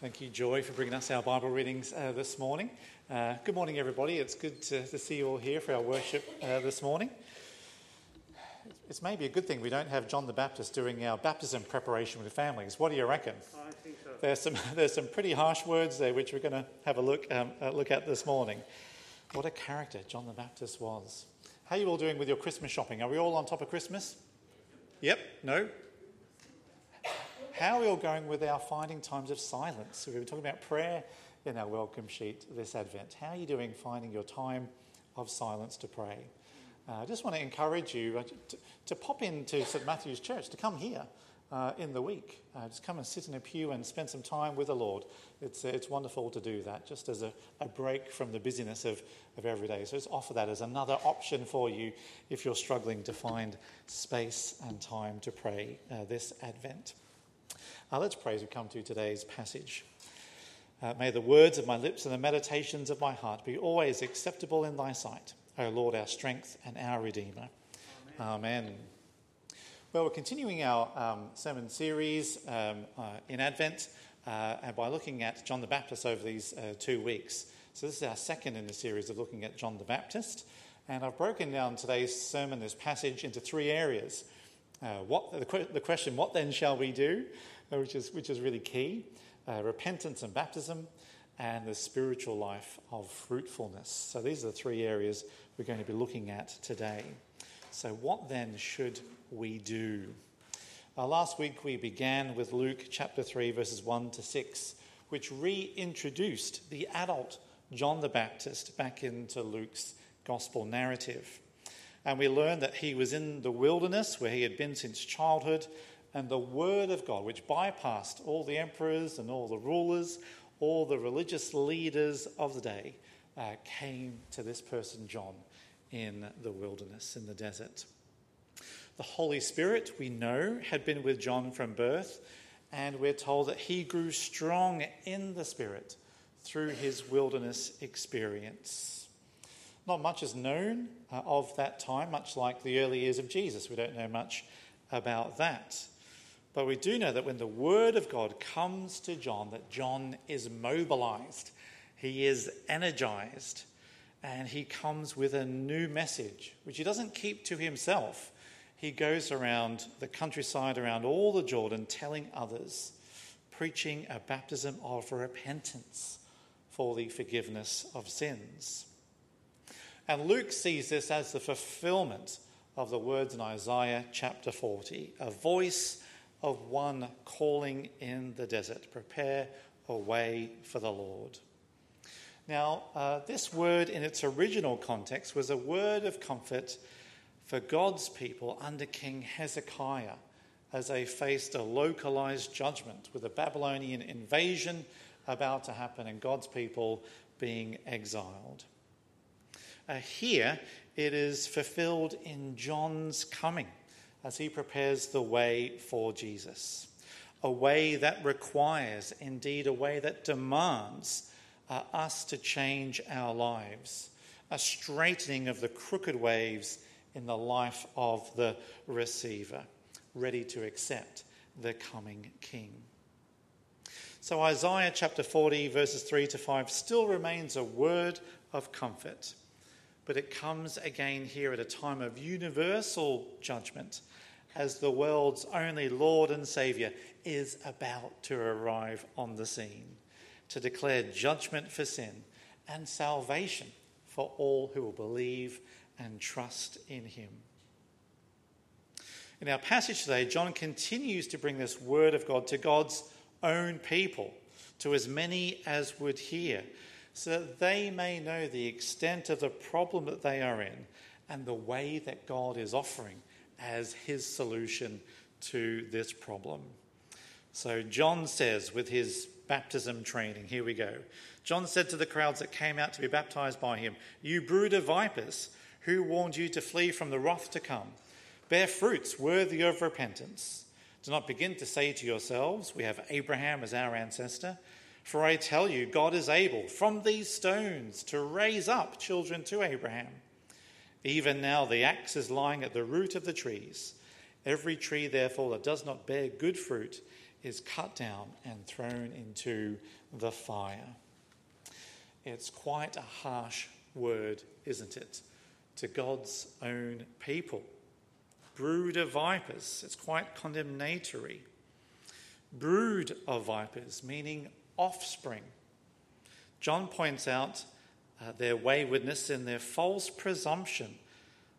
Thank you, Joy, for bringing us our Bible readings uh, this morning. Uh, good morning, everybody. It's good to, to, see you all here for our worship uh, this morning. It's maybe a good thing we don't have John the Baptist doing our baptism preparation with families. What do you reckon? I think so. There's some, there's some pretty harsh words there which we're going to have a look, um, uh, look at this morning. What a character John the Baptist was. How are you all doing with your Christmas shopping? Are we all on top of Christmas? Yep? No? How are we all going with our finding times of silence? We've been talking about prayer in our welcome sheet this Advent. How are you doing finding your time of silence to pray? Uh, I just want to encourage you uh, to, to, pop into St Matthew's Church, to come here uh, in the week. Uh, just come and sit in a pew and spend some time with the Lord. It's, uh, it's wonderful to do that, just as a, a break from the busyness of, of every day. So just offer that as another option for you if you're struggling to find space and time to pray uh, this Advent. Uh, let's pray as we come to today's passage. Uh, may the words of my lips and the meditations of my heart be always acceptable in thy sight, O Lord, our strength and our Redeemer. Amen. Amen. Well, we're continuing our um, sermon series um, uh, in Advent uh, and by looking at John the Baptist over these uh, two weeks. So, this is our second in the series of looking at John the Baptist. And I've broken down today's sermon, this passage, into three areas. Uh, what, the, the question, what then shall we do? Uh, which is, which is really key uh, repentance and baptism, and the spiritual life of fruitfulness. So, these are the three areas we're going to be looking at today. So, what then should we do? Uh, last week we began with Luke chapter 3, verses 1 to 6, which reintroduced the adult John the Baptist back into Luke's gospel narrative. And we learn that he was in the wilderness where he had been since childhood, and the Word of God, which bypassed all the emperors and all the rulers, all the religious leaders of the day, uh, came to this person, John, in the wilderness, in the desert. The Holy Spirit, we know, had been with John from birth, and we're told that he grew strong in the Spirit through his wilderness experience. Not much is known uh, of that time, much like the early years of Jesus. We don't know much about that. But we do know that when the word of God comes to John, that John is mobilized, he is energized, and he comes with a new message, which he doesn't keep to himself. He goes around the countryside, around all the Jordan, telling others, preaching a baptism of repentance for the forgiveness of sins. And Luke sees this as the fulfillment of the words in Isaiah chapter 40 a voice of one calling in the desert prepare a way for the Lord. Now, uh, this word in its original context was a word of comfort for God's people under King Hezekiah as they faced a localized judgment with a Babylonian invasion about to happen and God's people being exiled. Uh, here, it is fulfilled in John's coming as he prepares the way for Jesus. A way that requires, indeed, a way that demands uh, us to change our lives, a straightening of the crooked waves in the life of the receiver, ready to accept the coming king. So, Isaiah chapter 40, verses 3 to 5, still remains a word of comfort, but it comes again here at a time of universal judgment as the world's only Lord and Saviour, is about to arrive on the scene to declare judgment for sin and salvation for all who will believe and trust in Him. In our passage today, John continues to bring this word of God to God's own people, to as many as would hear, so that they may know the extent of the problem that they are in and the way that God is offering as his solution to this problem. So, John says, with his baptism training, here we go. John said to the crowds that came out to be baptized by him, You brood of vipers, who warned you to flee from the wrath to come? Bear fruits worthy of repentance. Do not begin to say to yourselves, We have Abraham as our ancestor. For I tell you, God is able from these stones to raise up children to Abraham. Even now the axe is lying at the root of the trees. Every tree, therefore, that does not bear good fruit is cut down and thrown into the fire. It's quite a harsh word, isn't it, to God's own people. Brood of vipers, it's quite condemnatory. Brood of vipers, meaning offspring. John points out uh, their waywardness and their false presumption.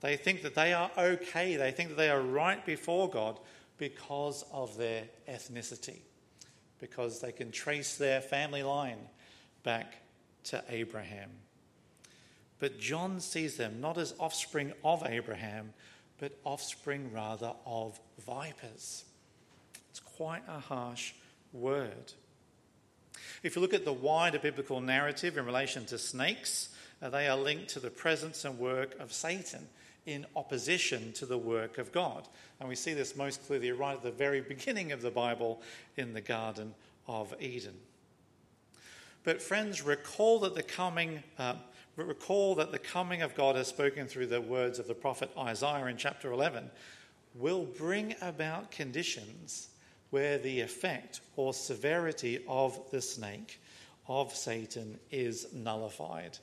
They think that they are okay, they think that they are right before God because of their ethnicity, because they can trace their family line back to Abraham. But John sees them not as offspring of Abraham, but offspring rather of vipers. It's quite a harsh word. If you look at the wider biblical narrative in relation to snakes, uh, they are linked to the presence and work of Satan in opposition to the work of God. And we see this most clearly right at the very beginning of the Bible in the Garden of Eden. But friends, recall that the coming, uh, recall that the coming of God, as spoken through the words of the prophet Isaiah in chapter 11, will bring about conditions where the effect or severity of the snake, of Satan, is nullified.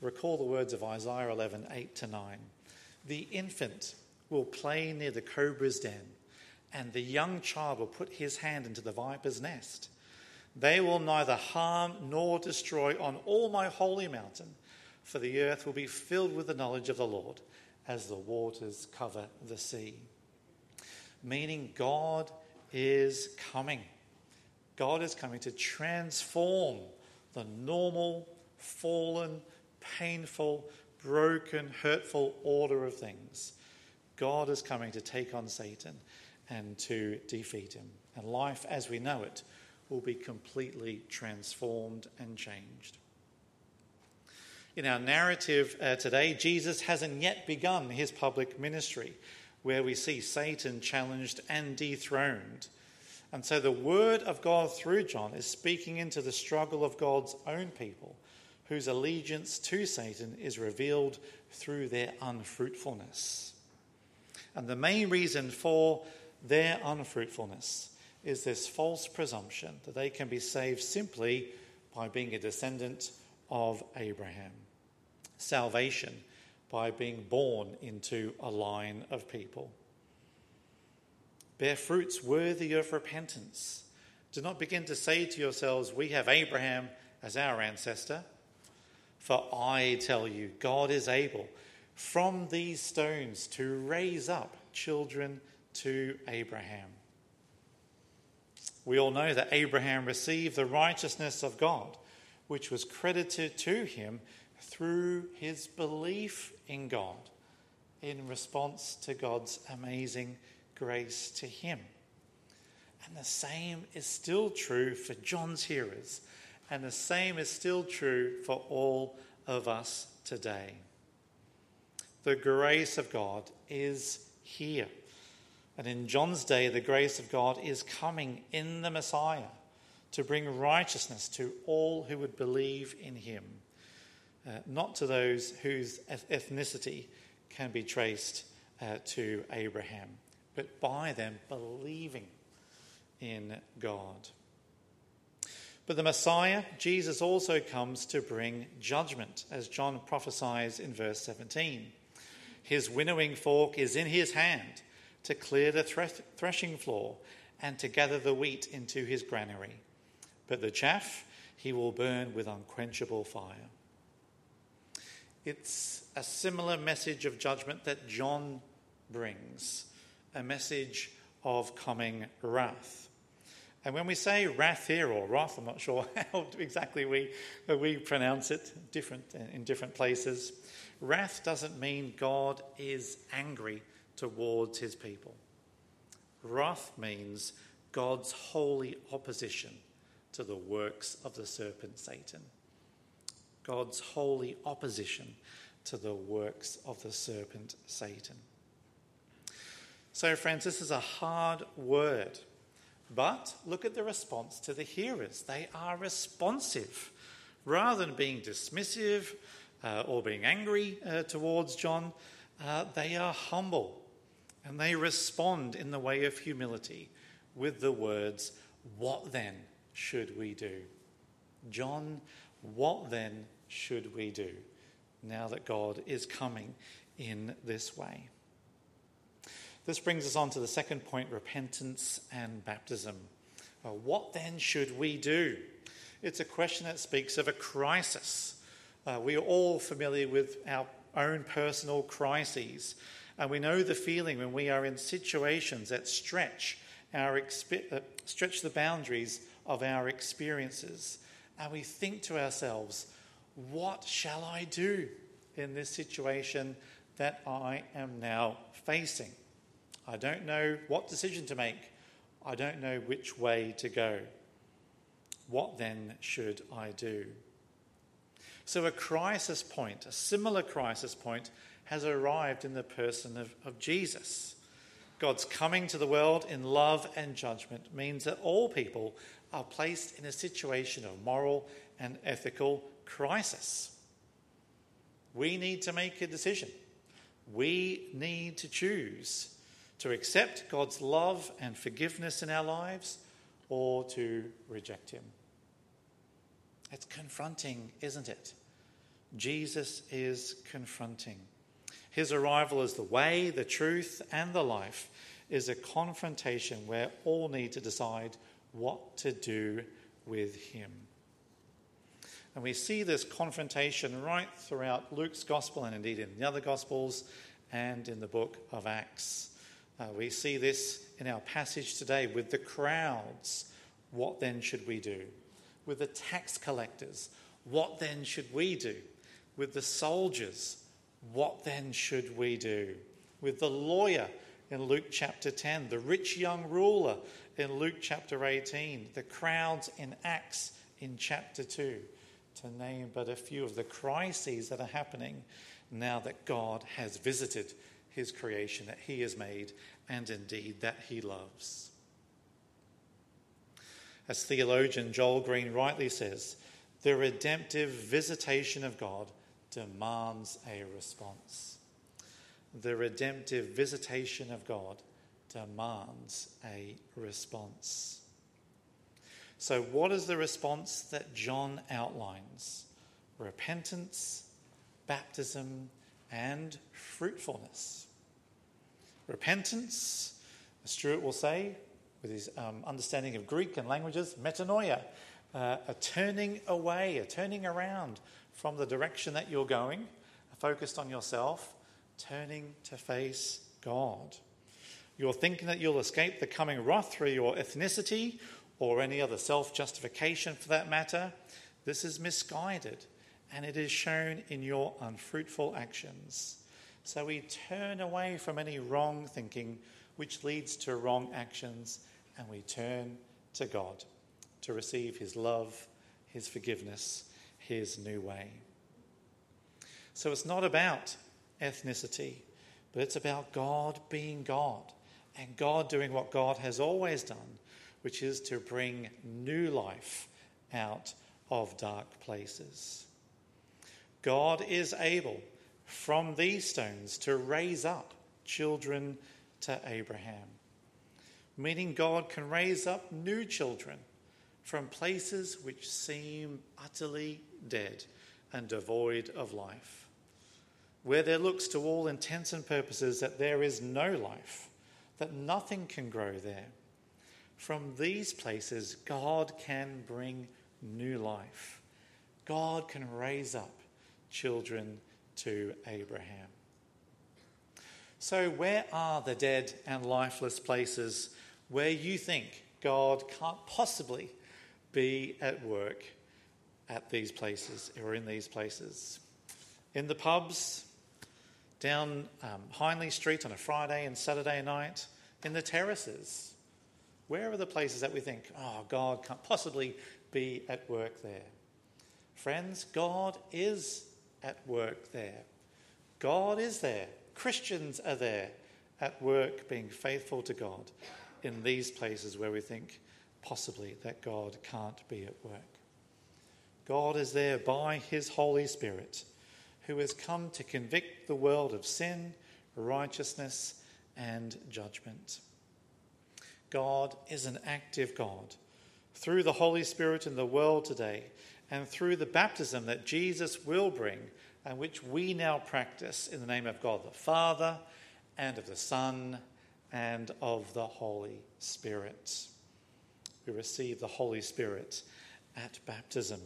Recall the words of Isaiah 11, 8 to 9. The infant will play near the cobra's den, and the young child will put his hand into the viper's nest. They will neither harm nor destroy on all my holy mountain, for the earth will be filled with the knowledge of the Lord as the waters cover the sea. Meaning, God is coming. God is coming to transform the normal, fallen, painful, broken, hurtful order of things. God is coming to take on Satan and to defeat him. And life as we know it will be completely transformed and changed. In our narrative uh, today, Jesus hasn't yet begun his public ministry where we see Satan challenged and dethroned. And so the word of God through John is speaking into the struggle of God's own people, whose allegiance to Satan is revealed through their unfruitfulness. And the main reason for their unfruitfulness is this false presumption that they can be saved simply by being a descendant of Abraham. Salvation by being born into a line of people. Bear fruits worthy of repentance. Do not begin to say to yourselves, We have Abraham as our ancestor. For I tell you, God is able from these stones to raise up children to Abraham. We all know that Abraham received the righteousness of God, which was credited to him through his belief in God in response to God's amazing grace to him. And the same is still true for John's hearers, and the same is still true for all of us today. The grace of God is here. And in John's day, the grace of God is coming in the Messiah to bring righteousness to all who would believe in him uh, not to those whose ethnicity can be traced uh, to Abraham, but by them believing in God. But the Messiah, Jesus, also comes to bring judgment, as John prophesies in verse 17. His winnowing fork is in his hand to clear the threshing floor and to gather the wheat into his granary. But the chaff he will burn with unquenchable fire. It's a similar message of judgment that John brings, a message of coming wrath. And when we say wrath here, or wrath, I'm not sure how exactly we, we pronounce it different in different places. Wrath doesn't mean God is angry towards his people. Wrath means God's holy opposition to the works of the serpent Satan. God's holy opposition to the works of the serpent Satan. So, friends, this is a hard word, but look at the response to the hearers. They are responsive. Rather than being dismissive uh, or being angry uh, towards John, uh, they are humble and they respond in the way of humility with the words, what then should we do? John, what then should we do now that God is coming in this way? This brings us on to the second point repentance and baptism. Well, what then should we do? It's a question that speaks of a crisis. Uh, we are all familiar with our own personal crises, and we know the feeling when we are in situations that stretch our uh, stretch the boundaries of our experiences, and we think to ourselves, "What shall I do in this situation that I am now facing?" I don't know what decision to make. I don't know which way to go. What then should I do? So, a crisis point, a similar crisis point, has arrived in the person of, of Jesus. God's coming to the world in love and judgment means that all people are placed in a situation of moral and ethical crisis. We need to make a decision. We need to choose to accept God's love and forgiveness in our lives or to reject Him. It's confronting, isn't it? Jesus is confronting. His arrival as the way, the truth, and the life is a confrontation where all need to decide what to do with Him. And we see this confrontation right throughout Luke's gospel and indeed in the other gospels and in the book of Acts. Uh, we see this in our passage today with the crowds. What then should we do? With the tax collectors, what then should we do? With the soldiers, what then should we do? With the lawyer in Luke chapter 10, the rich young ruler in Luke chapter 18, the crowds in Acts in chapter 2, to name but a few of the crises that are happening now that God has visited his creation that he has made and indeed that he loves. As theologian Joel Green rightly says, the redemptive visitation of God demands a response. The redemptive visitation of God demands a response. So, what is the response that John outlines? Repentance, baptism, and fruitfulness. Repentance, as Stuart will say, with his um, understanding of Greek and languages, metanoia, uh, a turning away, a turning around from the direction that you're going, focused on yourself, turning to face God. You're thinking that you'll escape the coming wrath through your ethnicity or any other self justification for that matter. This is misguided and it is shown in your unfruitful actions. So we turn away from any wrong thinking which leads to wrong actions and we turn to God to receive His love, His forgiveness, His new way. So it's not about ethnicity, but it's about God being God and God doing what God has always done, which is to bring new life out of dark places. God is able from these stones to raise up children to Abraham. Meaning, God can raise up new children from places which seem utterly dead and devoid of life. Where there looks to all intents and purposes that there is no life, that nothing can grow there. From these places, God can bring new life. God can raise up children to Abraham. So, where are the dead and lifeless places where you think God can't possibly be at work at these places or in these places? In the pubs, down um, Hindley Street on a Friday and Saturday night, in the terraces. Where are the places that we think, oh, God can't possibly be at work there? Friends, God is at work there. God is there. Christians are there at work being faithful to God in these places where we think possibly that God can't be at work. God is there by his Holy Spirit, who has come to convict the world of sin, righteousness, and judgment. God is an active God through the Holy Spirit in the world today, and through the baptism that Jesus will bring, and which we now practice in the name of God the Father, and of the Son, and of the Holy Spirit. We receive the Holy Spirit at baptism.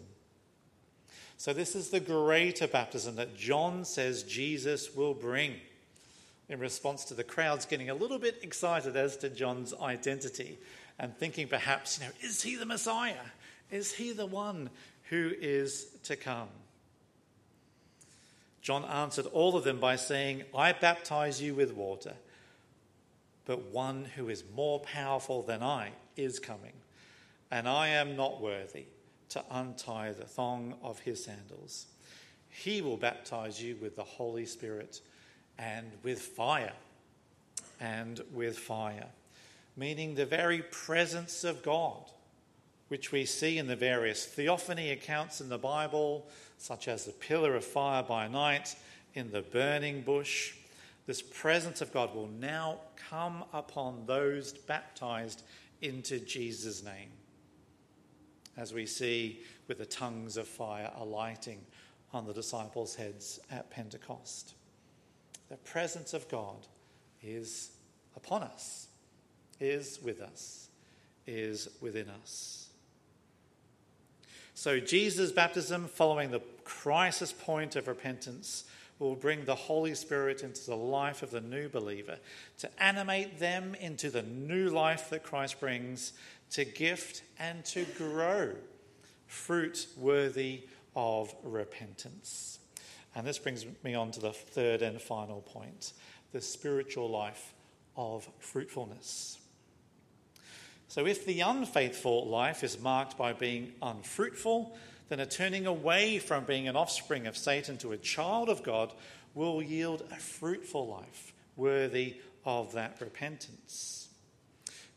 So, this is the greater baptism that John says Jesus will bring in response to the crowds getting a little bit excited as to John's identity and thinking perhaps, you know, is he the Messiah? Is he the one who is to come? John answered all of them by saying, I baptize you with water, but one who is more powerful than I is coming, and I am not worthy to untie the thong of his sandals. He will baptize you with the Holy Spirit and with fire. And with fire. Meaning the very presence of God, which we see in the various theophany accounts in the Bible, such as the pillar of fire by night in the burning bush. This presence of God will now come upon those baptized into Jesus' name as we see with the tongues of fire alighting on the disciples' heads at Pentecost. The presence of God is upon us, is with us, is within us. So, Jesus' baptism, following the crisis point of repentance, will bring the Holy Spirit into the life of the new believer to animate them into the new life that Christ brings to gift and to grow fruit worthy of repentance. And this brings me on to the third and final point the spiritual life of fruitfulness. So, if the unfaithful life is marked by being unfruitful, then a turning away from being an offspring of Satan to a child of God will yield a fruitful life worthy of that repentance.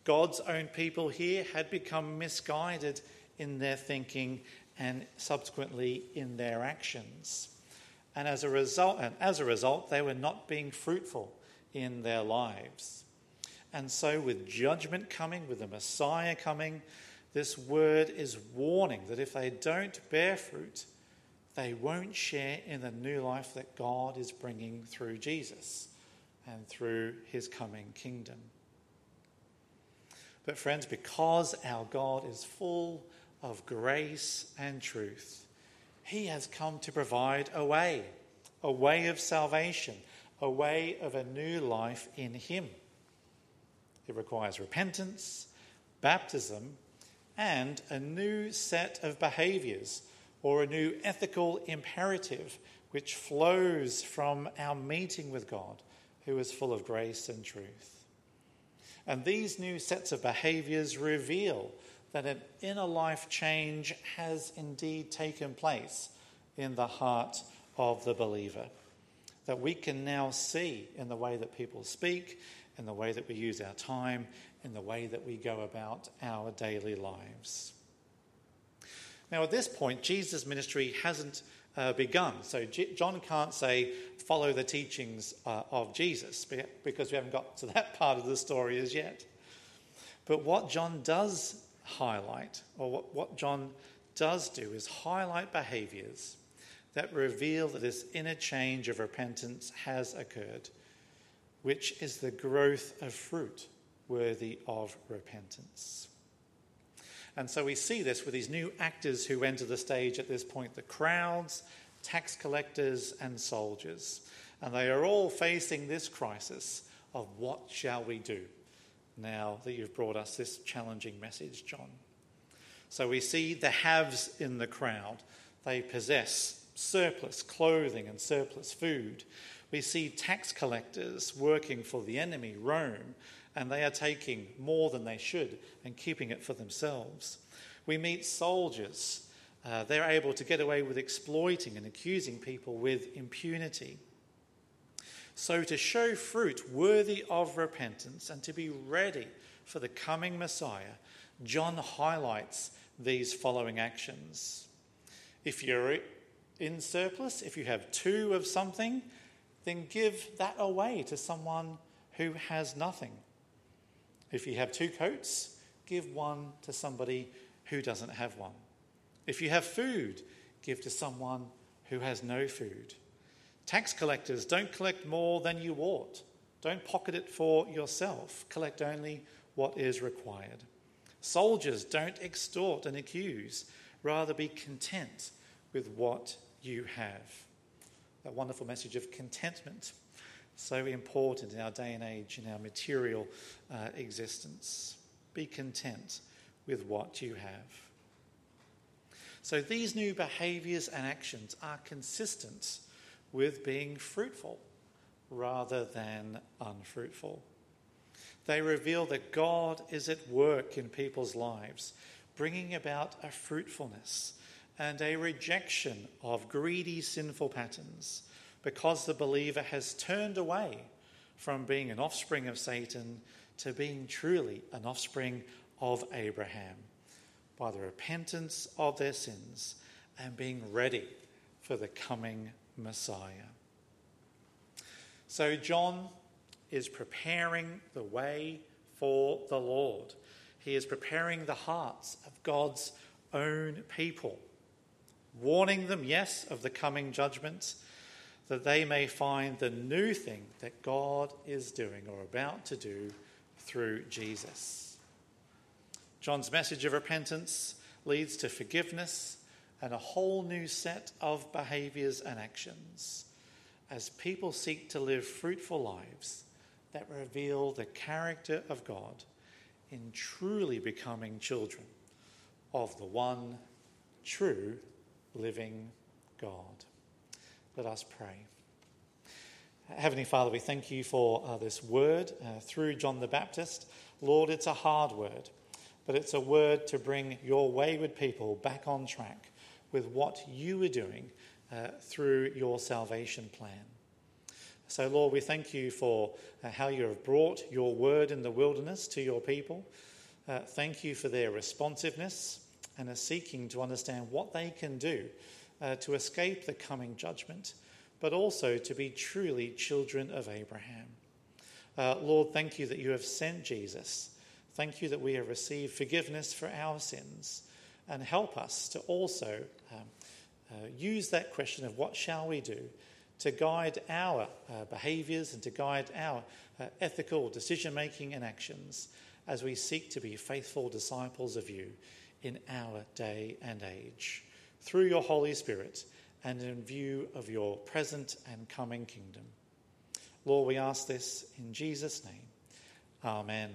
God's own people here had become misguided in their thinking and subsequently in their actions. And as a result, and as a result, they were not being fruitful in their lives. And so, with judgment coming, with the Messiah coming, this word is warning that if they don't bear fruit, they won't share in the new life that God is bringing through Jesus and through his coming kingdom. But, friends, because our God is full of grace and truth, He has come to provide a way, a way of salvation, a way of a new life in Him. It requires repentance, baptism, and a new set of behaviours or a new ethical imperative which flows from our meeting with God, who is full of grace and truth. And these new sets of behaviors reveal that an inner life change has indeed taken place in the heart of the believer. That we can now see in the way that people speak, in the way that we use our time, in the way that we go about our daily lives. Now, at this point, Jesus' ministry hasn't uh, begun. So John can't say, follow the teachings uh, of Jesus, because we haven't got to that part of the story as yet. But what John does highlight, or what, what John does do, is highlight behaviors that reveal that this inner change of repentance has occurred, which is the growth of fruit worthy of repentance. And so we see this with these new actors who enter the stage at this point the crowds, tax collectors, and soldiers. And they are all facing this crisis of what shall we do now that you've brought us this challenging message, John. So we see the haves in the crowd. They possess surplus clothing and surplus food. We see tax collectors working for the enemy, Rome, and they are taking more than they should and keeping it for themselves. We meet soldiers. Uh, they're able to get away with exploiting and accusing people with impunity. So, to show fruit worthy of repentance and to be ready for the coming Messiah, John highlights these following actions. If you're in surplus, if you have two of something, then give that away to someone who has nothing. If you have two coats, give one to somebody who doesn't have one. If you have food, give to someone who has no food. Tax collectors, don't collect more than you ought. Don't pocket it for yourself. Collect only what is required. Soldiers, don't extort and accuse. Rather, be content with what you have. That wonderful message of contentment, so important in our day and age, in our material uh, existence. Be content with what you have. So, these new behaviors and actions are consistent with being fruitful rather than unfruitful. They reveal that God is at work in people's lives, bringing about a fruitfulness and a rejection of greedy, sinful patterns because the believer has turned away from being an offspring of Satan to being truly an offspring of Abraham by the repentance of their sins and being ready for the coming Messiah. So, John is preparing the way for the Lord. He is preparing the hearts of God's own people, warning them, yes, of the coming judgment, that they may find the new thing that God is doing or about to do through Jesus. John's message of repentance leads to forgiveness and a whole new set of behaviours and actions as people seek to live fruitful lives that reveal the character of God in truly becoming children of the one true living God. Let us pray. Heavenly Father, we thank you for uh, this word uh, through John the Baptist. Lord, it's a hard word, but it's a word to bring your wayward people back on track with what you were doing uh, through your salvation plan. So, Lord, we thank you for uh, how you have brought your word in the wilderness to your people. Uh, thank you for their responsiveness and are seeking to understand what they can do uh, to escape the coming judgment, but also to be truly children of Abraham. Uh, Lord, thank you that you have sent Jesus. Thank you that we have received forgiveness for our sins. And help us to also um, uh, use that question of what shall we do to guide our uh, behaviours and to guide our uh, ethical decision making and actions as we seek to be faithful disciples of you in our day and age through your Holy Spirit and in view of your present and coming kingdom. Lord, we ask this in Jesus' name. Amen.